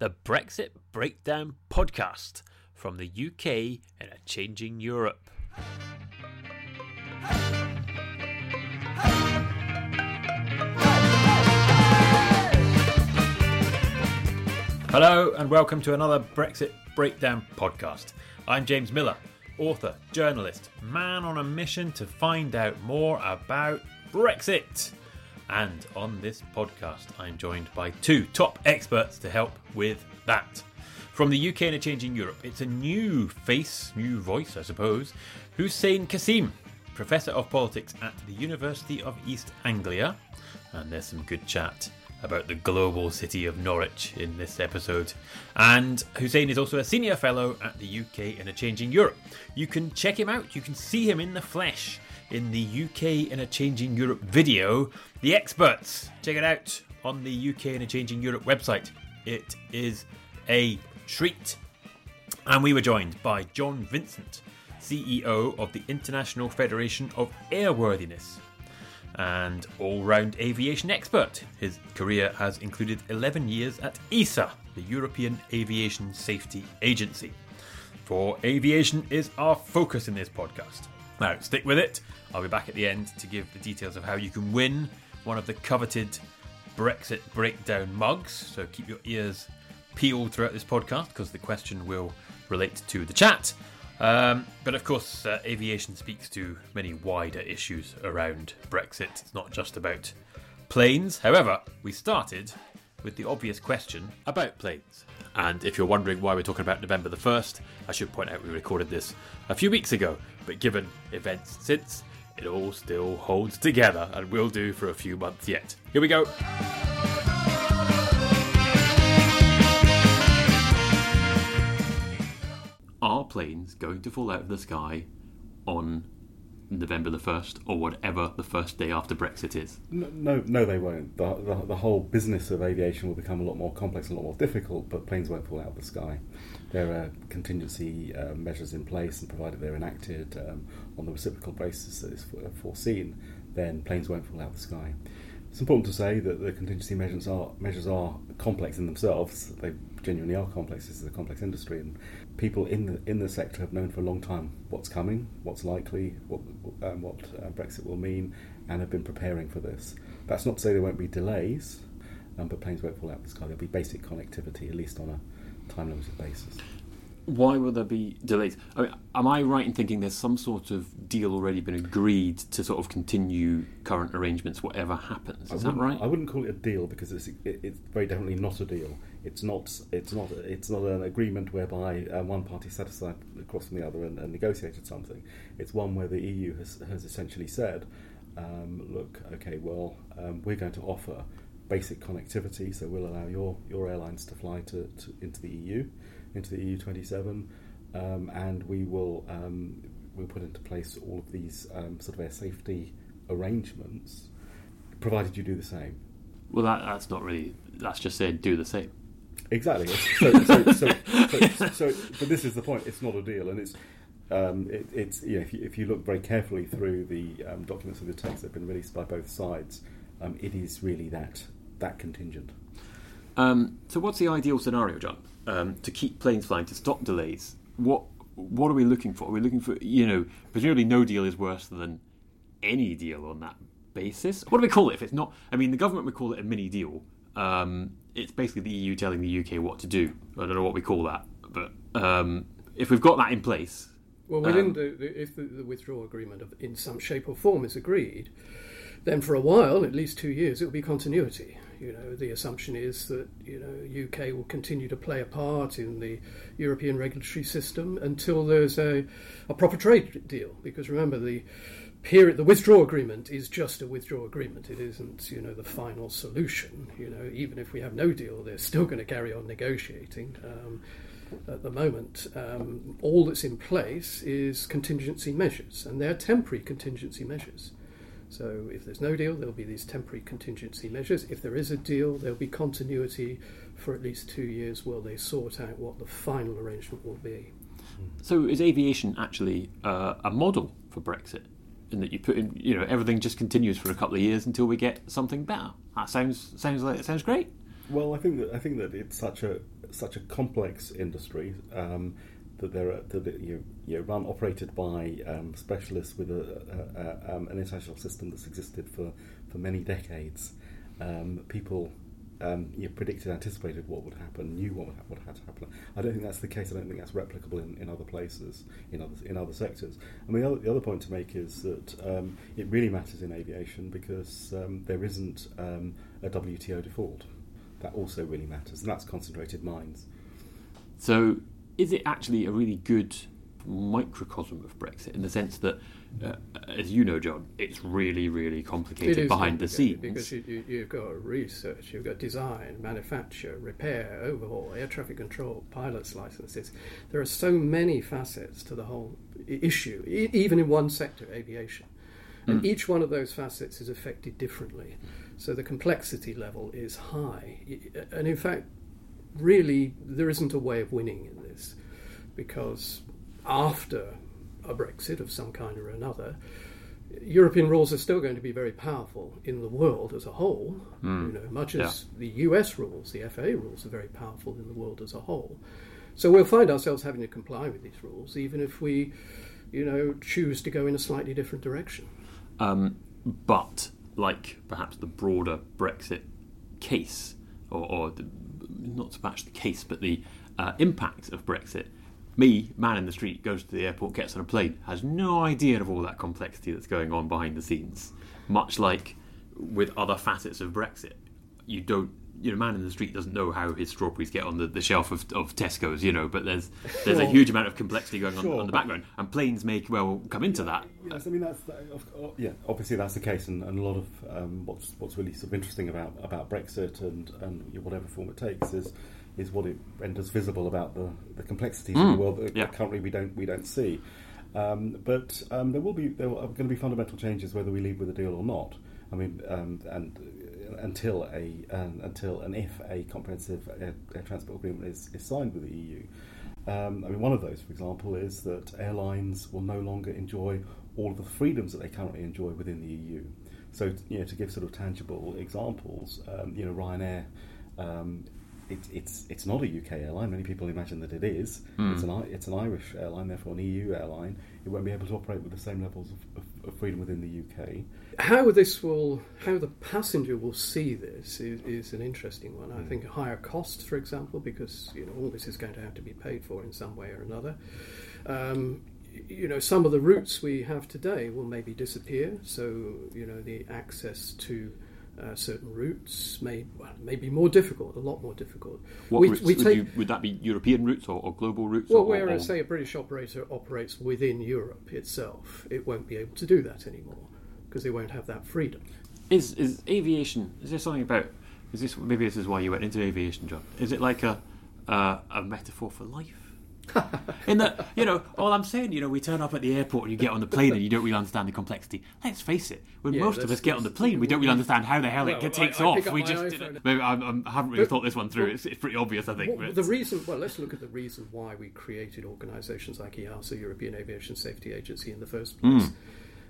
the Brexit Breakdown podcast from the UK in a changing Europe. Hello, and welcome to another Brexit Breakdown podcast. I'm James Millar, author, journalist, man on a mission to find out more about Brexit. And on this podcast, I'm joined by two top experts to help with that. From the UK in a changing Europe, it's a new face, new voice, I suppose. Hussein Kassim, Professor of Politics at the University of East Anglia. And there's some good chat about the global city of Norwich in this episode. And Hussein is also a senior fellow at the UK in a changing Europe. You can check him out, you can see him in the flesh in the UK in a changing Europe video. The experts, check it out on the UK in a changing Europe website. It is a treat. And we were joined by John Vincent, CEO of the International Federation of Airworthiness and all round aviation expert. His career has included 11 years at EASA, the European Aviation Safety Agency. For aviation is our focus in this podcast. Now, stick with it. I'll be back at the end to give the details of how you can win one of the coveted Brexit breakdown mugs. So keep your ears peeled throughout this podcast because the question will relate to the chat. Um, but of course, uh, aviation speaks to many wider issues around Brexit. It's not just about planes. However, we started with the obvious question about planes. And if you're wondering why we're talking about November the 1st, I should point out we recorded this a few weeks ago. But given events since, it all still holds together and will do for a few months yet. Here we go. Are planes going to fall out of the sky on November the 1st or whatever the first day after Brexit is? No, no, they won't. The, the, the, whole business of aviation will become a lot more complex and a lot more difficult, but planes won't fall out of the sky. There are contingency uh, measures in place, and provided they're enacted um, on the reciprocal basis that is foreseen, then planes won't fall out of the sky. It's important to say that the contingency measures are measures are complex in themselves. They genuinely are complex. This is a complex industry, and people in the in the sector have known for a long time what's coming, what's likely, what um, what uh, Brexit will mean, and have been preparing for this. That's not to say there won't be delays, um, but planes won't fall out of the sky. There'll be basic connectivity, at least on a time limited basis why will there be delays? I mean, am I right in thinking there's some sort of deal already been agreed to sort of continue current arrangements, whatever happens? Is that right? I wouldn't call it a deal because it's, it, it's very definitely not a deal. It's not. It's not. It's not an agreement whereby uh, one party set aside across from the other and, and, negotiated something. It's one where the EU has, has essentially said, um, "Look, okay, well, um, we're going to offer basic connectivity, so we'll allow your your airlines to fly to, to into the EU." Into the EU27, um, and we will um, we'll put into place all of these um, sort of air safety arrangements, provided you do the same. Well, that, that's not really. That's just saying do the same. Exactly. So, so, so, so, but this is the point. It's not a deal, and it's um, it, it's you know, if you, if you look very carefully through the um, documents of the text that have been released by both sides, um, it is really that that contingent. Um, so, what's the ideal scenario, John, um, to keep planes flying to stop delays? What what are we looking for? Are we looking for you know presumably no deal is worse than any deal on that basis. What do we call it if it's not? I mean, the government would call it a mini deal. Um, it's basically the EU telling the UK what to do. I don't know what we call that, but um, if we've got that in place, well, within um, the, if the, the withdrawal agreement of, in some shape or form is agreed, then for a while, at least two years, it will be continuity. You know, the assumption is that you know UK will continue to play a part in the European regulatory system until there's a, a proper trade deal. Because remember, the period, the withdrawal agreement is just a withdrawal agreement. It isn't, you know, the final solution. You know, even if we have no deal, they're still going to carry on negotiating. Um, at the moment, um, all that's in place is contingency measures, and they're temporary contingency measures. So if there's no deal, there'll be these temporary contingency measures. If there is a deal, there'll be continuity for at least two years while they sort out what the final arrangement will be. So is aviation actually uh, a model for Brexit? In that you put in, you know, everything just continues for a couple of years until we get something better. That sounds sounds like it sounds great. Well, I think that I think that it's such a such a complex industry um, that there are that you you run operated by um, specialists with a, a, a, um, an international system that's existed for, for many decades. Um, people um, you predicted, anticipated what would happen, knew what would, ha- what had to happen. I don't think that's the case. I don't think that's replicable in, in other places, in other in other sectors. I mean, the other, the other point to make is that um, it really matters in aviation because um, there isn't a WTO default. That also really matters, and that's concentrated mines. So, is it actually a really good microcosm of Brexit in the sense that, uh, as you know, John, it's really, really complicated behind the scenes? because you, you, you've got research, you've got design, manufacture, repair, overhaul, air traffic control, pilots' licenses. There are so many facets to the whole issue, e- even in one sector, aviation. And each one of those facets is affected differently. So the complexity level is high. And in fact, really, there isn't a way of winning because after a Brexit of some kind or another, European rules are still going to be very powerful in the world as a whole. You know, much as the US rules, the FAA rules are very powerful in the world as a whole. So we'll find ourselves having to comply with these rules, even if we, you know, choose to go in a slightly different direction. Um, but like perhaps the broader Brexit case, or, or the, not so much the case, but the uh, impact of Brexit. Me, man in the street, goes to the airport, gets on a plane, has no idea of all that complexity that's going on behind the scenes. Much like with other facets of Brexit, you don't. You know, man in the street doesn't know how his strawberries get on the, the shelf of, of Tesco's. You know, but there's there's a huge amount of complexity going on Sure, on the background, and planes may well come into that. Yes, I mean that's that, yeah. Obviously, that's the case, and, and a lot of um, what's what's really sort of interesting about about Brexit and and whatever form it takes is is what it renders visible about the, the complexities of the world that, yeah. currently we don't we don't see. Um, but um, there will be there are going to be fundamental changes whether we leave with a deal or not. I mean, um, and uh, until a until and if a comprehensive air, air transport agreement is, is signed with the EU. Um, I mean, one of those, for example, is that airlines will no longer enjoy all of the freedoms that they currently enjoy within the EU. So, you know, to give sort of tangible examples, um, you know, Ryanair. Um, it's it's it's not a UK airline. Many people imagine that it is. It's an it's an Irish airline, therefore an EU airline. It won't be able to operate with the same levels of, of, of freedom within the UK. How this will, how the passenger will see this is, is an interesting one. I think higher costs, for example, because you know all this is going to have to be paid for in some way or another. Um, you know, some of the routes we have today will maybe disappear. So you know, the access to uh, certain routes may well, may be more difficult, a lot more difficult. What we, routes we would, you, would that be European routes or, or global routes? well, or, or, say a British operator operates within Europe itself, it won't be able to do that anymore because they won't have that freedom. is is aviation? Is there something about? Is this maybe this is why you went into aviation, John? Is it like a uh, a metaphor for life? In that, you know, all I'm saying, you know, we turn up at the airport and you get on the plane and you don't really understand the complexity. Let's face it, when Yeah, most of us get on the plane, we don't really understand how the hell Well, it takes I- I off. we just maybe I'm, I'm, haven't really But- thought this one through. well- it's, it's pretty obvious, I think. Well, the reason, well, let's look at the reason why we created organisations like EASA, European Aviation Safety Agency, in the first place.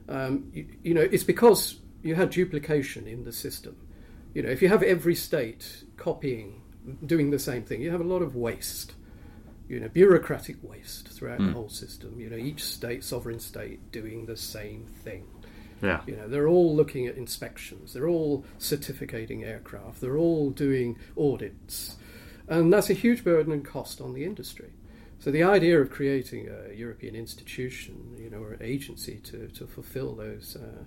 Um, you, you know, it's because you had duplication in the system. You know, if you have every state copying, doing the same thing, you have a lot of waste. You know, bureaucratic waste throughout the whole system. You know, each state, sovereign state, doing the same thing. yeah, You know, they're all looking at inspections. They're all certificating aircraft. They're all doing audits, and that's a huge burden and cost on the industry. So the idea of creating a European institution, you know, or an agency to, to fulfil those uh,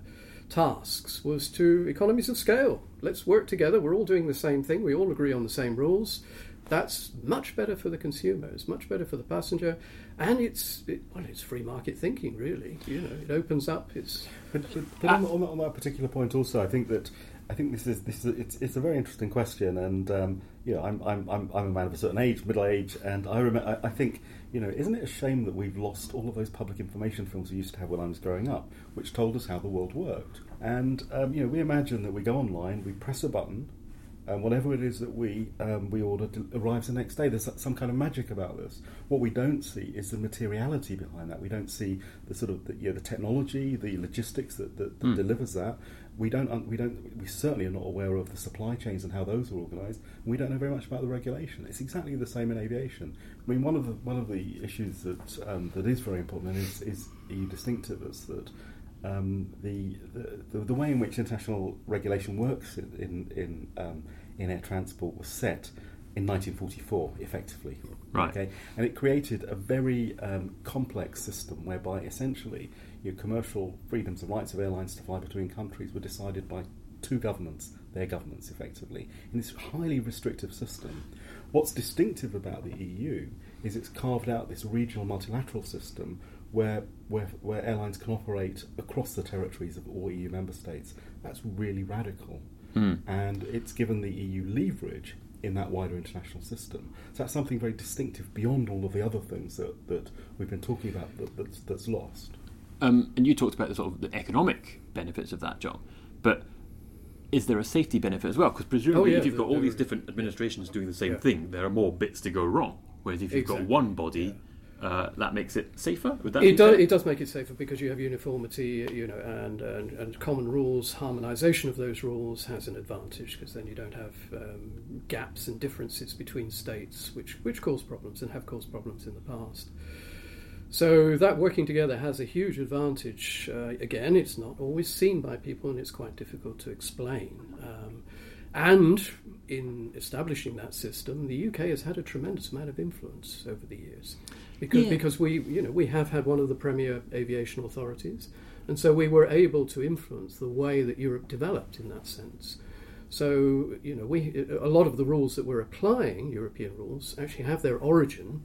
tasks was to economies of scale. Let's work together. We're all doing the same thing. We all agree on the same rules. That's much better for the consumer. It's much better for the passenger, and it's it, well, it's free market thinking. Really, you know, it opens up. It's But, but, on, on, that, on that particular point, also, I think that I think this is this is it's, it's a very interesting question, and um, you know, I'm, I'm I'm I'm a man of a certain age, middle age, and I remember I, I think you know, isn't it a shame that we've lost all of those public information films we used to have when I was growing up, which told us how the world worked, and um, you know, we imagine that we go online, we press a button. And whatever it is that we um, we order arrives the next day. There's some kind of magic about this. What we don't see is the materiality behind that. We don't see the sort of the, you know, the technology, the logistics that, that, that delivers that, we don't we don't we certainly are not aware of the supply chains and how those are organised. We don't know very much about the regulation. It's exactly the same in aviation. I mean, one of the one of the issues that um, that is very important and is, is EU distinctive is that. Um, the, the, the way in which international regulation works in in um, in air transport was set in 1944, effectively. Right. Okay, and it created a very um, complex system whereby essentially your commercial freedoms and rights of airlines to fly between countries were decided by two governments, their governments effectively, in this highly restrictive system. What's distinctive about the EU is it's carved out this regional multilateral system where, where, where airlines can operate across the territories of all EU member states. That's really radical. And it's given the EU leverage in that wider international system. So that's something very distinctive beyond all of the other things that, that we've been talking about that, that's, that's lost. Um, and you talked about the sort of the economic benefits of that, John. But is there a safety benefit as well? Because presumably, Oh, yeah, if you've got all these different administrations doing the same Yeah. thing, there are more bits to go wrong. Whereas if you've Exactly. got one body, uh, that makes it safer. Would that It does, it does make it safer because you have uniformity, you know, and, and, and common rules. Harmonisation of those rules has an advantage because then you don't have um, gaps and differences between states, which which cause problems and have caused problems in the past. So that working together has a huge advantage. Uh, again, it's not always seen by people, and it's quite difficult to explain. Um, and in establishing that system, the UK has had a tremendous amount of influence over the years, because Yeah. because we you know we have had one of the premier aviation authorities, and so we were able to influence the way that Europe developed in that sense. So you know we a lot of the rules that we're applying, European rules, actually have their origin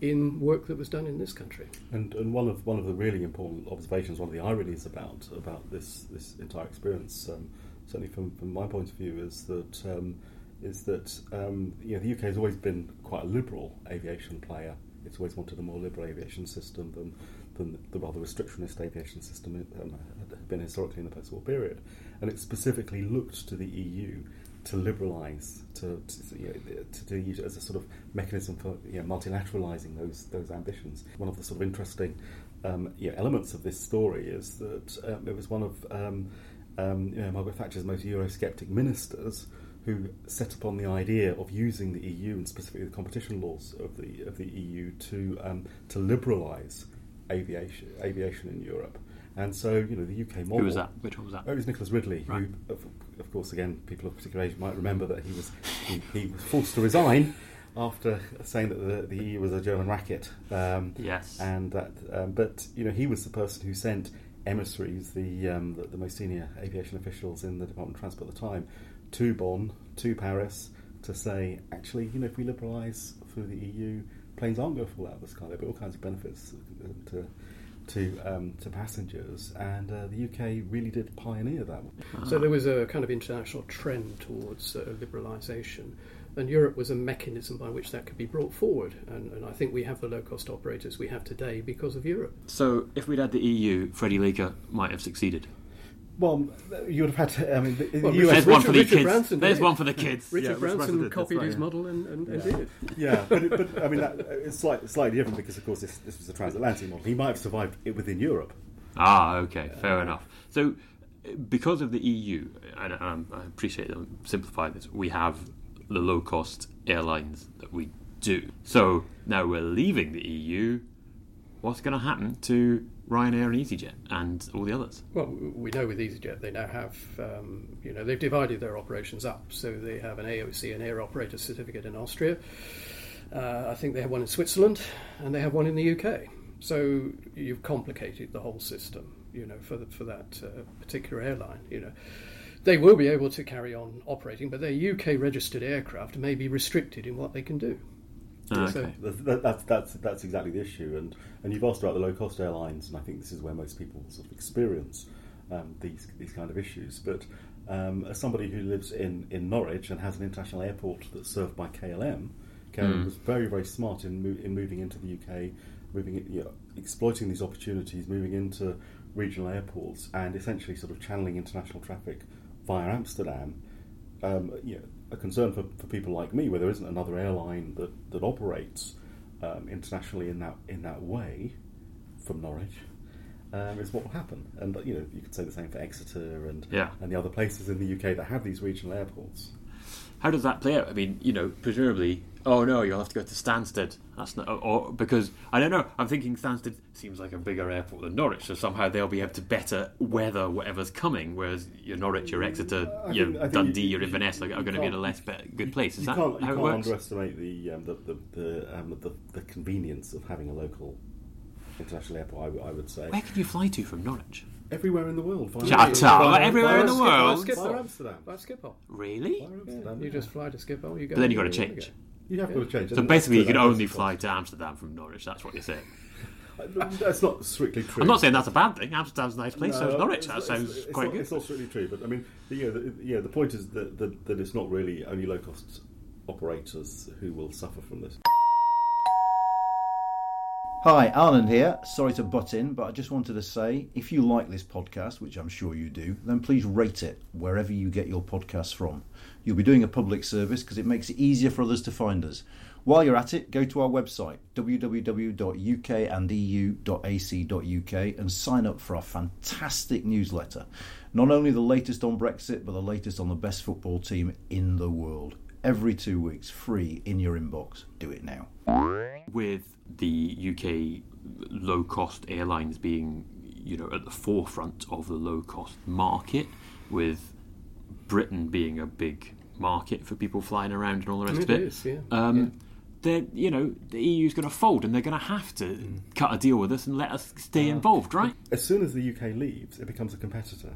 in work that was done in this country. And, and one of one of the really important observations, one of the ironies about about this this entire experience, um, certainly from, from my point of view, is that um, is that um, you know, the UK has always been quite a liberal aviation player. It's always wanted a more liberal aviation system than than the rather restrictionist aviation system um, had been historically in the post-war period, and it specifically looked to the EU to liberalise, to to, you know, to to use it as a sort of mechanism for you know, multilateralising those those ambitions. One of the sort of interesting um, you know, elements of this story is that um, it was one of um, um, Margaret Thatcher's most Eurosceptic ministers who set upon the idea of using the EU and specifically the competition laws of the of the EU to um, to liberalise aviation aviation in Europe. And so, you know, the UK model. Who was that? Which one was that? Oh, it was Nicholas Ridley, Right. who, of, of course, again, people of particular age might remember that he was he, he was forced to resign after saying that the, the EU was a German racket. Um, Yes. and that, um, but you know, he was the person who sent emissaries, the, um, the the most senior aviation officials in the Department of Transport at the time, to Bonn, to Paris, to say, actually, you know, if we liberalise through the EU, planes aren't going to fall out of the sky. There'll be all kinds of benefits to to um, to passengers, and uh, the UK really did pioneer that. So there was a kind of international trend towards uh, liberalisation, and Europe was a mechanism by which that could be brought forward. And, and I think we have the low cost operators we have today because of Europe. So if we'd had the EU, Freddie Laker might have succeeded. Well, you would have had. To, I mean, the, Well, US There's one for the Richard kids. Branson There's did. one for the kids. Richard Yeah, Branson Branson copied right, his yeah. model and, and, and did it. yeah, but, it, but I mean, that, it's slightly, slightly different because, of course, this, this was a transatlantic model. He might have survived it within Europe. Ah, okay, fair enough. So, uh, because of the EU, and um, I appreciate them simplifying this, we have the low cost airlines that we do. So now we're leaving the EU. What's going to happen to Ryanair and EasyJet and all the others? Well, we know with EasyJet they now have, um, you know, they've divided their operations up. So they have an AOC, an air operator certificate in Austria. Uh, I think they have one in Switzerland, and they have one in the UK. So you've complicated the whole system, you know, for the, for that uh, particular airline. You know, they will be able to carry on operating, but their UK registered aircraft may be restricted in what they can do. Ah, okay. That, that, that's, that's, that's exactly the issue. And, and you've asked about the low cost airlines, and I think this is where most people sort of experience um, these, these kind of issues. But um, as somebody who lives in, in Norwich and has an international airport that's served by KLM, KLM Mm. was very, very smart in, mo- in moving into the UK, moving you know, exploiting these opportunities, moving into regional airports, and essentially sort of channeling international traffic via Amsterdam. Um, you know, a concern for, for people like me, where there isn't another airline that, that operates um, internationally in that in that way from Norwich. um, is what will happen. And you know, you could say the same for Exeter and Yeah. and the other places in the UK that have these regional airports. How does that play out? I mean, you know, presumably, oh no, you'll have to go to Stansted. That's not, or because I don't know. I'm thinking Stansted seems like a bigger airport than Norwich, so somehow they'll be able to better weather whatever's coming. Whereas your Norwich, your Exeter, I your think- Dundee, you- your Inverness are, are going to be in a less good place. Is you that can't, how it works? underestimate the, um, the, the, the, um, the the convenience of having a local international airport. I would say Where can you fly to from Norwich? Everywhere in the world. via- Shut up! via- Everywhere in the world? Skip- Via Schiphol. Amsterdam. By Schiphol. Really? Via Yeah, you just fly to Schiphol. You go. But then you got to change. You have got to change. So basically, you can only fly to Amsterdam from Norwich. That's what you're saying. That's not strictly true. I'm not saying that's a bad thing. Amsterdam's a nice place. so is Norwich. That it's- sounds it's quite not, good. It's not strictly true, but I mean, the, yeah, the, yeah, the point is that, that, that it's not really only low cost operators who will suffer from this. Hi, Anand here. Sorry to butt in, but I just wanted to say if you like this podcast, which I'm sure you do, then please rate it wherever you get your podcasts from. You'll be doing a public service because it makes it easier for others to find us. While you're at it, go to our website www.ukandeu.ac.uk and sign up for our fantastic newsletter. Not only the latest on Brexit, but the latest on the best football team in the world. Every two weeks, free in your inbox. Do it now. with the UK low cost airlines being you know at the forefront of the low cost market with Britain being a big market for people flying around and all the rest It of it is, yeah. um, Yeah. they're you know the EU's going to fold and they're going to have to cut a deal with us and let us stay involved right As soon as the UK leaves, it becomes a competitor.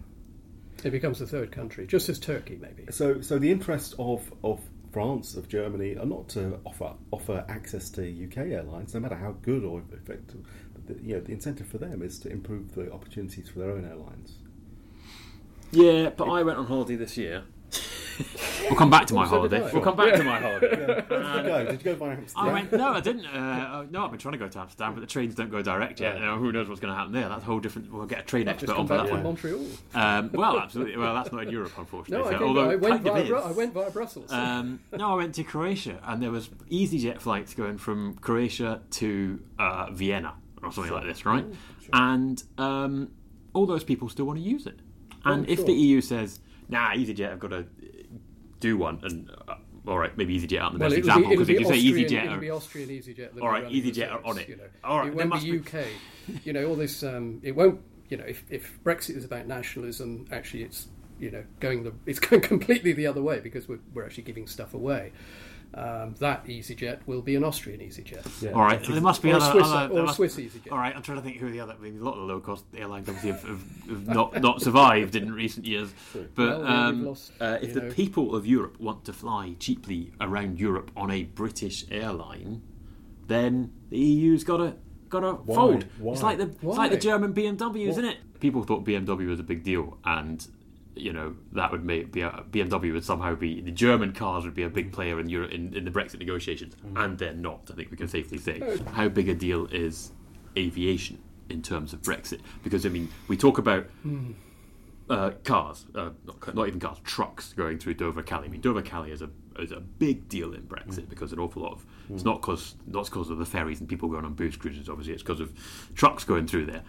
It becomes a third country, just as Turkey maybe. So, so the interest of, of France, of Germany, are not to offer offer access to UK airlines, no matter how good or effective. The, you know, the incentive for them is to improve the opportunities for their own airlines. yeah but I went on holiday this year we'll come back to my holiday we'll come back to my holiday Where did you go? Did you go via Amsterdam? I went, no, I didn't. Uh, no, I've been trying to go to Amsterdam, but the trains don't go direct yet. Who knows what's going to happen there? That's a whole different. We'll get a train I've expert on for that one. Montreal. Um, well, absolutely. Well, that's not in Europe, unfortunately. No, I, So- did, although I went via. Bru- I went via Brussels. Um, no, I went to Croatia, and there was EasyJet flights going from Croatia to uh, Vienna or something like this, right? And um, all those people still want to use it. And Oh, if sure. the EU says, "Nah, EasyJet have got to do one," and uh, all right, maybe EasyJet aren't the well, best example because be if you say EasyJet, it'll be Austrian EasyJet. All are EasyJet are on it. You know. All right, it won't be be- UK. you know, all this. Um, it won't. You know, if, if Brexit is about nationalism, actually, it's you know going the it's going completely the other way because we're, we're actually giving stuff away. Um, that EasyJet will be an Austrian EasyJet. Yeah. All right, there must be Or other, Swiss- other or must- Swiss EasyJet. All right, I'm trying to think who the other. Maybe a lot of low cost airlines obviously have, have, have not not survived in recent years. But Well, um, lost, uh, if the know- people of Europe want to fly cheaply around Europe on a British airline, then the EU's got to got to fold. Why? It's like the it's like the German BMW, isn't it? People thought BMW was a big deal, and you know that would make be a, BMW would somehow be the German cars would be a big player in Europe in, in the Brexit negotiations, and they're not. I think we can safely say. How big a deal is aviation in terms of Brexit? Because I mean, we talk about uh, cars, uh, not, not even cars, trucks going through Dover Calais. I mean, Dover Calais is a is a big deal in Brexit because an awful lot of it's not because not because of the ferries and people going on booze cruises. Obviously, it's because of trucks going through there.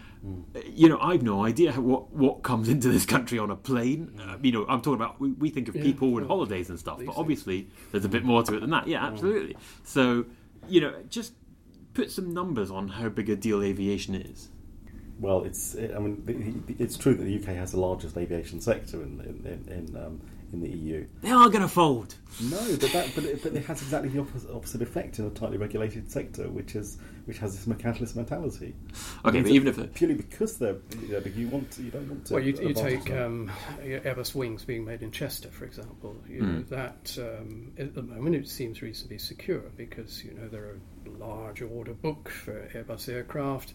Uh, You know, I've no idea what what comes into this country on a plane. Uh, you know, I'm talking about we, we think of Yeah, people and sure. holidays and stuff, These but things. obviously there's a bit more to it than that. Yeah, absolutely. So, you know, just put some numbers on how big a deal aviation is. Well, it's I mean the- the- it's true that the UK has the largest aviation sector in in in, in, um, in the EU. They are going to fold. No, but that but it, but it has exactly the opposite, opposite effect in a tightly regulated sector, which is which has this mercantilist mentality. Okay, but even if the- purely because they're you, know, you want to, you don't want to. Well, you, you take them. um, Airbus wings being made in Chester, for example. You know, that um, at the moment it seems reasonably secure because you know there are a large order book for Airbus aircraft.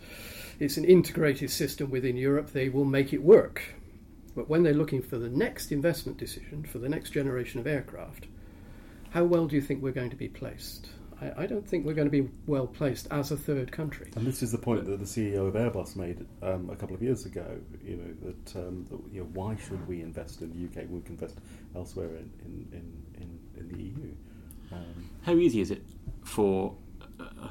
It's an integrated system within Europe. They will make it work. But when they're looking for the next investment decision for the next generation of aircraft, how well do you think we're going to be placed? I, I don't think we're going to be well placed as a third country. And this is the point that the CEO of Airbus made um, a couple of years ago. You know that, um, that you know why should we invest in the UK when we can invest elsewhere in in, in, in, in the EU? Um, How easy is it for uh,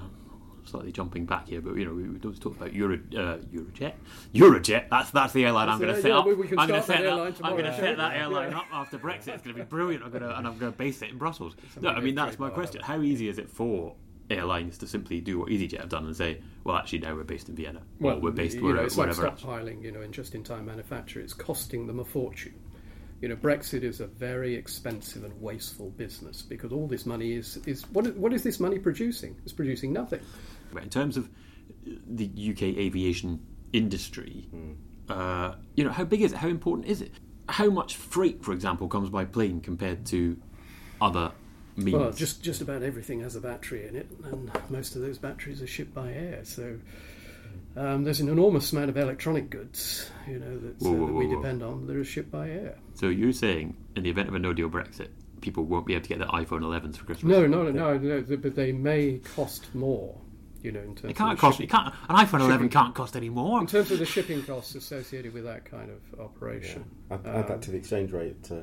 slightly jumping back here, but you know, we, we talked about Euro, uh, Eurojet. Eurojet. That's that's the airline I'm going to set yeah, up. we- we can I'm going to set that that. airline I'm going to yeah. set that Yeah. up after Brexit. It's going to be brilliant. I'm going to and I'm going to base it in Brussels. No, I mean that's my question. How easy is it for airlines to simply do what EasyJet have done and say, well, actually now we're based in Vienna, or we're based you where, know, it's like wherever else? stockpiling, you know, in just-in-time manufacture. It's costing them a fortune. You know, Brexit is a very expensive and wasteful business because all this money is is what is, what is this money producing? It's producing nothing. But in terms of the UK aviation industry, uh, you know, how big is it? How important is it? How much freight, for example, comes by plane compared to other means? Well, just just about everything has a battery in it, and most of those batteries are shipped by air. So um, there's an enormous amount of electronic goods, you know, that, Whoa, uh, whoa, that we whoa, whoa. depend on that are shipped by air. so you're saying, in the event of a no-deal Brexit, people won't be able to get their iPhone 11s for Christmas? No, no, no, no, no, but they may cost more, you know, in terms It can't of cost. shipping- It can't. An iPhone 11 can't cost any more. In terms of the shipping costs associated with that kind of operation. Add, add that Um, to the exchange rate. Uh,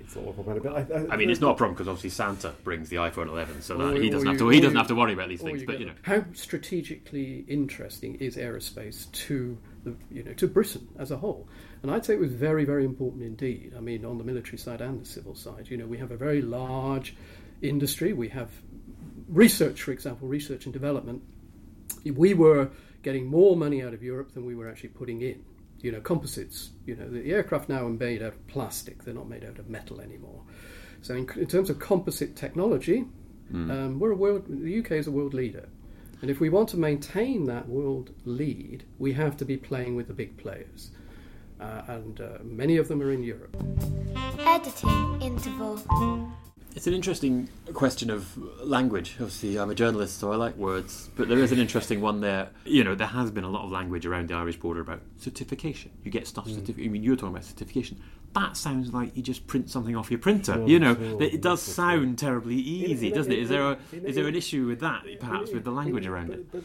it's not a problem. But I, I, I mean, it's not a problem because obviously Santa brings the iPhone 11, so Or that he doesn't or have you- to. He doesn't you- have to worry about these things. you But you know, how strategically interesting is aerospace to the, you know to Britain as a whole? And I'd say it was very, very important indeed. I mean, on the military side and the civil side, you know, we have a very large industry. We have research, for example, research and development. We were getting more money out of Europe than we were actually putting in. You know, composites. You know, the aircraft now are made out of plastic; they're not made out of metal anymore. So, in, in terms of composite technology, um, we're a world. The UK is a world leader, and if we want to maintain that world lead, we have to be playing with the big players, uh, and uh, many of them are in Europe. Editing interval. It's an interesting question of language. Obviously, I'm a journalist, so I like words. But there is an interesting one there. You know, there has been a lot of language around the Irish border about certification. You get stuff hmm. certificate. I mean, you were talking about certification. That sounds like you just print something off your printer. Sure, you know, sure, it does sure, sound terribly easy, in- doesn't it? Is there a in- is there an issue with that, perhaps, with the language in- around but- it? But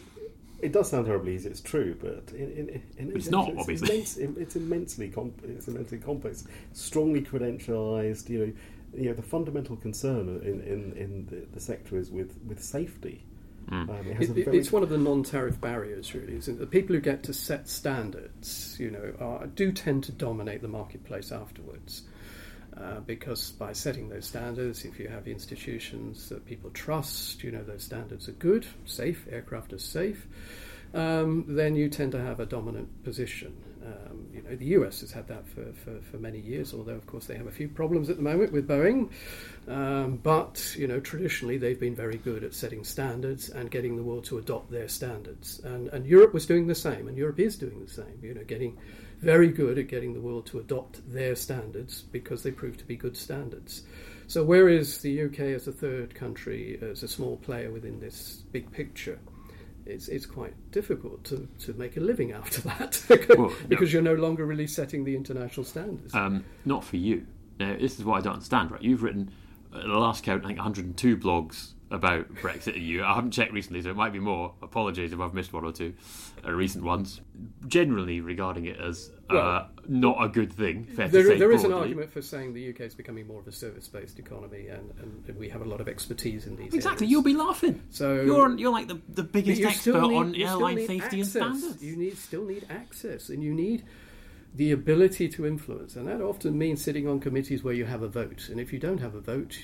it does sound terribly easy. It's true, but in, in, in, But it's not, it's obviously. Immense, it's immensely com- it's immensely complex, strongly credentialised. You know, you know the fundamental concern in, in, in the, the sector is with, with safety. Hmm. Um, it has It, a it- very- it's one of the non-tariff barriers, really. Isn't it? The people who get to set standards, you know, are, do tend to dominate the marketplace afterwards. Uh, because by setting those standards, if you have institutions that people trust, you know those standards are good, safe, aircraft are safe, um, then you tend to have a dominant position. Um, you know, the US has had that for, for, for many years, although of course they have a few problems at the moment with Boeing. Um, but you know, traditionally they've been very good at setting standards and getting the world to adopt their standards. And, and Europe was doing the same, and Europe is doing the same. You know, getting very good at getting the world to adopt their standards because they prove to be good standards. So, whereas the UK as a third country, as a small player within this big picture, it's, it's quite difficult to, to make a living after that Well, no. because you're no longer really setting the international standards. Um, not for you. Now, this is what I don't understand, right? You've written, at the last count, I think 102 blogs about Brexit EU. I haven't checked recently, so it might be more. Apologies if I've missed one or two uh, recent ones. Generally regarding it as uh, Well, not a good thing. Fair to There, say there is an argument for saying the UK is becoming more of a service-based economy, and, and we have a lot of expertise in these. Exactly, areas. you'll be laughing. So You're you're like the, the biggest expert need- on airline safety access. and standards. You need still need access, and you need the ability to influence, and that often means sitting on committees where you have a vote. And if you don't have a vote,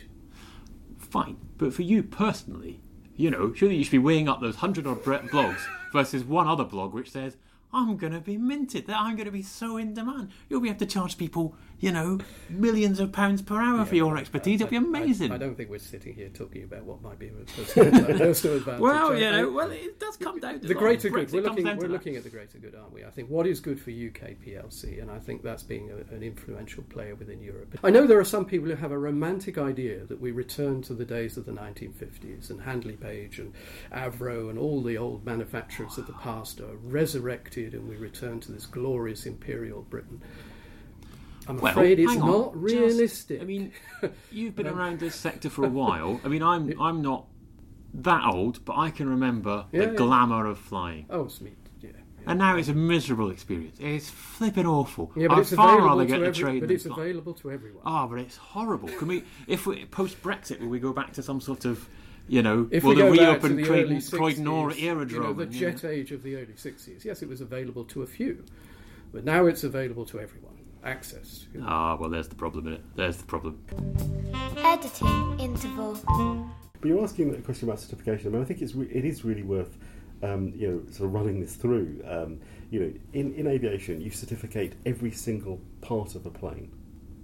Fine, but for you personally, you know, surely you should be weighing up those hundred odd blogs versus one other blog which says, "I'm going to be minted. That I'm going to be so in demand. You'll be able to charge people, you know, millions of pounds per hour for your expertise. It'll be amazing." I, I don't think we're sitting here talking about what might be a personal, advantage. well, you know, well, it does come down to the greater good. We're looking, we're looking at the greater good, aren't we? I think what is good for UK PLC, and I think that's being a, an influential player within Europe. I know there are some people who have a romantic idea that we return to the days of the 1950s and Handley Page and Avro and all the old manufacturers of the past are resurrected and we return to this glorious imperial Britain. I'm Well, afraid it's on, not just- realistic. I mean, you've been around this sector for a while. I mean, I'm I'm not that old, but I can remember Yeah, the yeah. glamour of flying. oh, sweet, yeah. And now it's a miserable experience. It's flipping awful. Yeah, but I'd it's far available rather to get the train but it's fly. available to everyone. Ah, but it's horrible. Can we, if we post Brexit, will we go back to some sort of you know, If well, we the reopened Croydon, 60s, Aerodrome. you know, the and, yeah. jet age of the early 60s, yes, it was available to a few, but now it's available to everyone, access. Ah, well, there's the problem in it. There's the problem. Editing interval. But you're asking a question about certification. I mean, I think it's re- it is really worth um, you know sort of running this through. Um, you know, in, in aviation, you certificate every single part of a plane.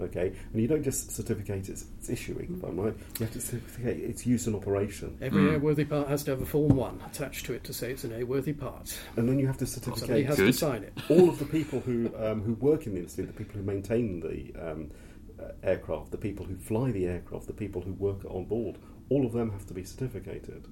Okay, and you don't just certificate its, its issuing, if I'm right. You have to certificate its use and operation, Every airworthy part has to have a Form 1 attached to it to say it's an airworthy part. and then you have to certificate. Somebody certificate has to sign it. all of the people who um, who work in the industry, the people who maintain the um, uh, aircraft, the people who fly the aircraft, the people who work on board, all of them have to be certificated.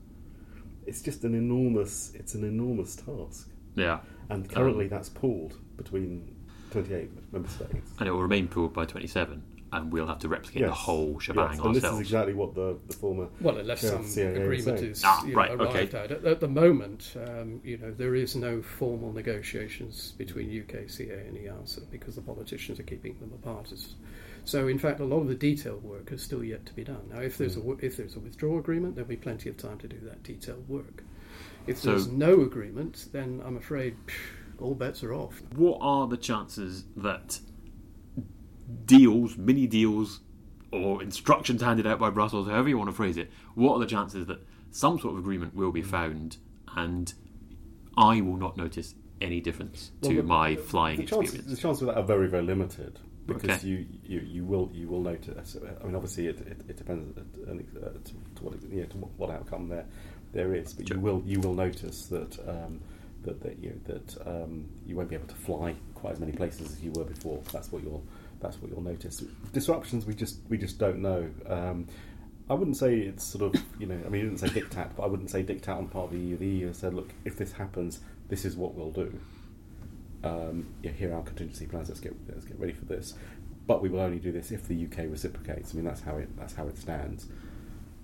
It's just an enormous, it's an enormous task, Yeah. and currently that's pooled between 28 member states. And it will remain pooled by 27, and we'll have to replicate the whole shebang Yes, and this is exactly what the, the former Well, unless some of the CAA was agreement saying. is Ah, you know, right, arrived okay. at. at. At the moment, um, you know, there is no formal negotiations between UK, CAA, and EASA because the politicians are keeping them apart. As, so, in fact, a lot of the detailed work is still yet to be done. Now, if there's a w- if there's a withdrawal agreement, there'll be plenty of time to do that detailed work. If So- there's no agreement, then I'm afraid phew, all bets are off. What are the chances that deals, mini deals, or instructions handed out by Brussels, however you want to phrase it, what are the chances that some sort of agreement will be found and I will not notice any difference to the- my flying the experience? the chances of that are very, very limited because Okay. you, you, you will you will notice. I mean, obviously, it, it, it depends uh, to, uh, to, to what you know, to what, what outcome there there is, but Sure. you will you will notice that um, that that you that um, you won't be able to fly quite as many places as you were before. That's what you'll that's what you'll notice. Disruptions, we just we just don't know. Um, I wouldn't say it's sort of you know. I mean, you didn't say diktat, but I wouldn't say diktat on part of the EU. The EU said, look, if this happens, this is what we'll do um, yeah, here are our contingency plans. Let's get let's get ready for this. But we will only do this if the UK reciprocates. I mean, that's how it that's how it stands.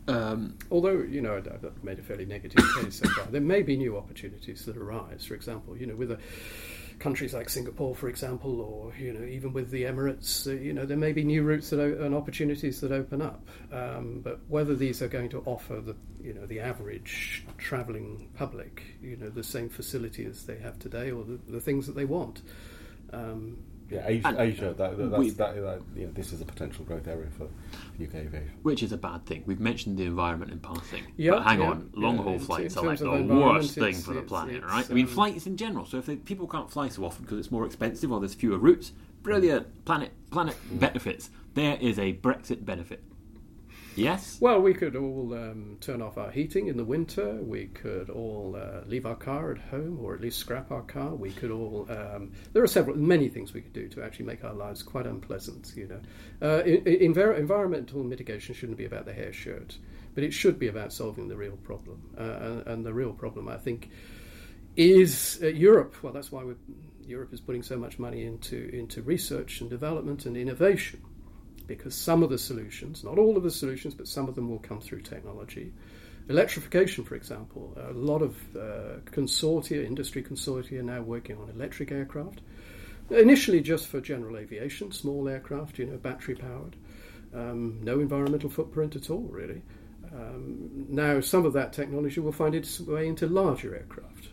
Um, Although, you know, I've made a fairly negative case so far, there may be new opportunities that arise. For example, you know, with a, countries like Singapore, for example, or, you know, even with the Emirates, uh, you know, there may be new routes that o- and opportunities that open up. Um, but whether these are going to offer the, you know, the average travelling public, you know, the same facility as they have today or the, the things that they want. Um, Yeah, Asia, And Asia that, that, we- that's, that, that, you know, this is a potential growth area for UK aviation. which is a bad thing. We've mentioned the environment in passing. Yeah, but hang yeah, on, long haul yeah, in flights are like the worst thing for the it's- planet, it's, right? I mean, um, flights in general. So if they, people can't fly so often because it's more expensive or there's fewer routes, brilliant. Planet planet benefits. There is a Brexit benefit. Yes. Well, we could all um, turn off our heating in the winter. We could all uh, leave our car at home, or at least scrap our car. We could all. Um, there are several, many things we could do to actually make our lives quite unpleasant. You know, uh, in, environmental mitigation shouldn't be about the hair shirt, but it should be about solving the real problem. Uh, and, and the real problem, I think, is uh, Europe. Well, that's why Europe is putting so much money into into research and development and innovation because some of the solutions, not all of the solutions, but some of them will come through technology. Electrification, for example, a lot of uh, consortia, industry consortia, are now working on electric aircraft. Initially, just for general aviation, small aircraft, you know, battery powered, um, no environmental footprint at all, really. Um, now, some of that technology will find its way into larger aircraft.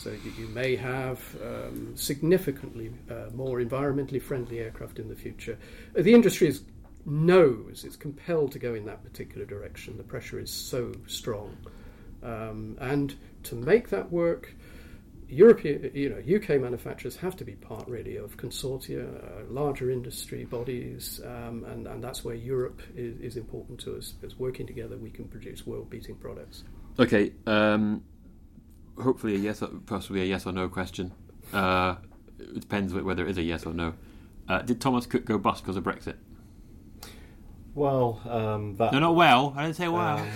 So you, may have um, significantly uh, more environmentally friendly aircraft in the future. Uh, The industry is, knows it's compelled to go in that particular direction. The pressure is so strong, um, and to make that work, European, you know, UK manufacturers have to be part really of consortia, uh, larger industry bodies, um, and, and that's where Europe is, is important to us. Because working together, we can produce world-beating products. Okay. Um, hopefully a yes, or, possibly a yes or no question. Uh, it depends whether it is a yes or no. Uh, did Thomas Cook go bust because of Brexit? Well, um, that No, not well. I didn't say well. um,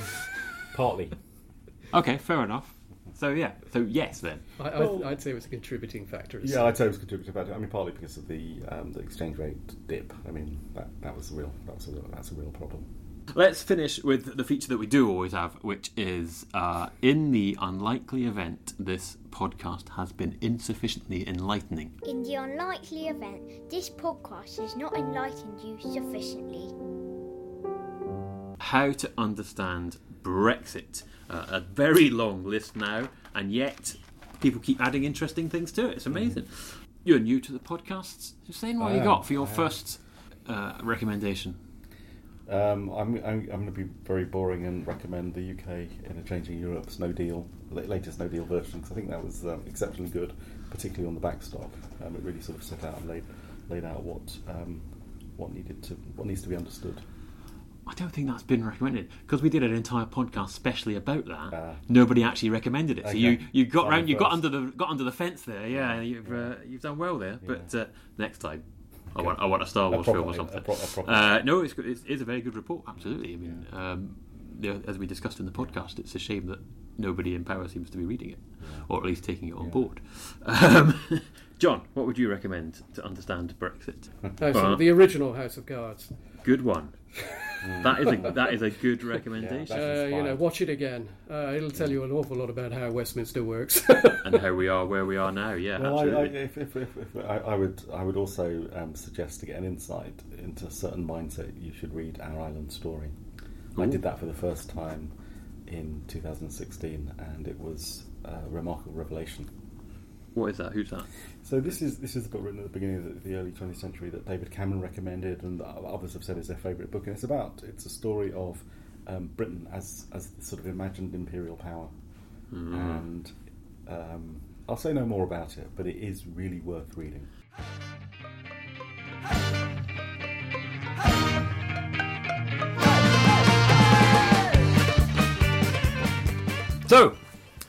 partly. okay, fair enough. So yeah, so yes then. I, Well- I, I'd say it was a contributing factor. as Yeah, I'd say it was a contributing factor. I mean, partly because of the um, the exchange rate dip. I mean, that, that was a real that was a real, that's a real problem. Let's finish with the feature that we do always have, which is uh, in the unlikely event this podcast has been insufficiently enlightening. In the unlikely event this podcast has not enlightened you sufficiently, How to understand Brexit. Uh, a very long list now, and yet people keep adding interesting things to it. It's amazing. You're new to the podcasts. Hussein, what I have you got for your first uh, recommendation? Um, I'm, I'm, I'm going to be very boring and recommend the UK in a changing Europe's No Deal, latest No Deal version, because I think that was um, exceptionally good, particularly on the backstop. Um, it really sort of set out and laid, laid out what um, what needed to what needs to be understood. I don't think that's been recommended because we did an entire podcast specially about that. Ah. Nobody actually recommended it, so Okay. you, you got Fine round, you got under the got under the fence there. Yeah, you've uh, you've done well there. But uh, next time, I want I want a Star A Wars proper- film or a something. pro- a proper- uh, no, it's, it's it's a very good report. Absolutely. I mean, um, you know, as we discussed in the podcast, it's a shame that nobody in power seems to be reading it, or at least taking it on Yeah. board. Um, John, what would you recommend to understand Brexit? No, so Uh-huh. the original House of Cards. Good one. That is a that is a good recommendation. That's Uh, you know, watch it again. Uh, it'll tell you an awful lot about how Westminster works. and how we are where we are now. Yeah, Well, I, I, if, if, if, if, I, I would I would also um, suggest to get an insight into a certain mindset, you should read Our Island Story. I did that for the first time in 2016, and it was a remarkable revelation. What is that? Who's that? So this is this is a book written at the beginning of the, the early 20th century that David Cameron recommended, and others have said is their favourite book. And it's about it's a story of um, Britain as as the sort of imagined imperial power, and um, I'll say no more about it, but it is really worth reading. So,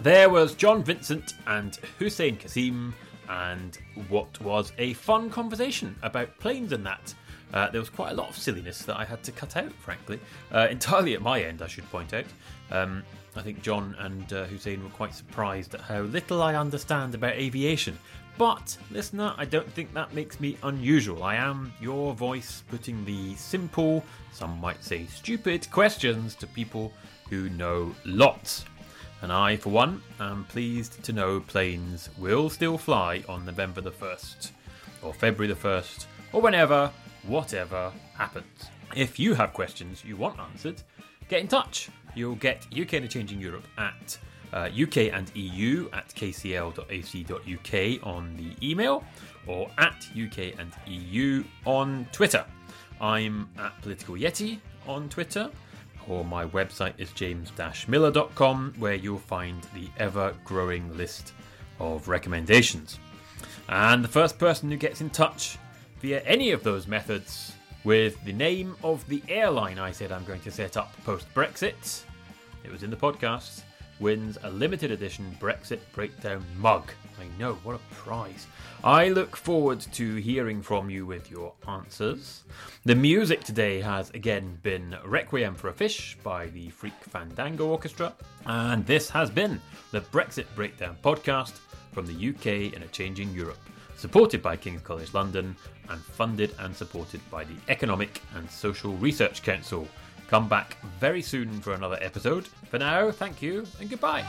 there was John Vincent and Hussein Kassim, and what was a fun conversation about planes and that. Uh, there was quite a lot of silliness that I had to cut out, frankly. Uh, entirely at my end, I should point out. Um, I think John and uh, Hussein were quite surprised at how little I understand about aviation. But, listener, I don't think that makes me unusual. I am your voice putting the simple, some might say stupid, questions to people who know lots. And I, for one, am pleased to know planes will still fly on November the 1st, or February the 1st, or whenever, whatever happens. If you have questions you want answered, get in touch. You'll get UK and Changing Europe at uh, UK and EU at kcl.ac.uk on the email, or at UK and EU on Twitter. I'm at Political Yeti on Twitter, or my website is james-millar.com, where you'll find the ever-growing list of recommendations. And the first person who gets in touch via any of those methods with the name of the airline I said I'm going to set up post Brexit, it was in the podcast, wins a limited edition Brexit Breakdown mug. I know, what a prize. I look forward to hearing from you with your answers. The music today has again been Requiem for a Fish by the Freak Fandango Orchestra, and this has been the Brexit Breakdown podcast from the UK in a changing Europe, supported by King's College London and funded and supported by the Economic and Social Research Council. Come back very soon for another episode. For now, thank you and goodbye.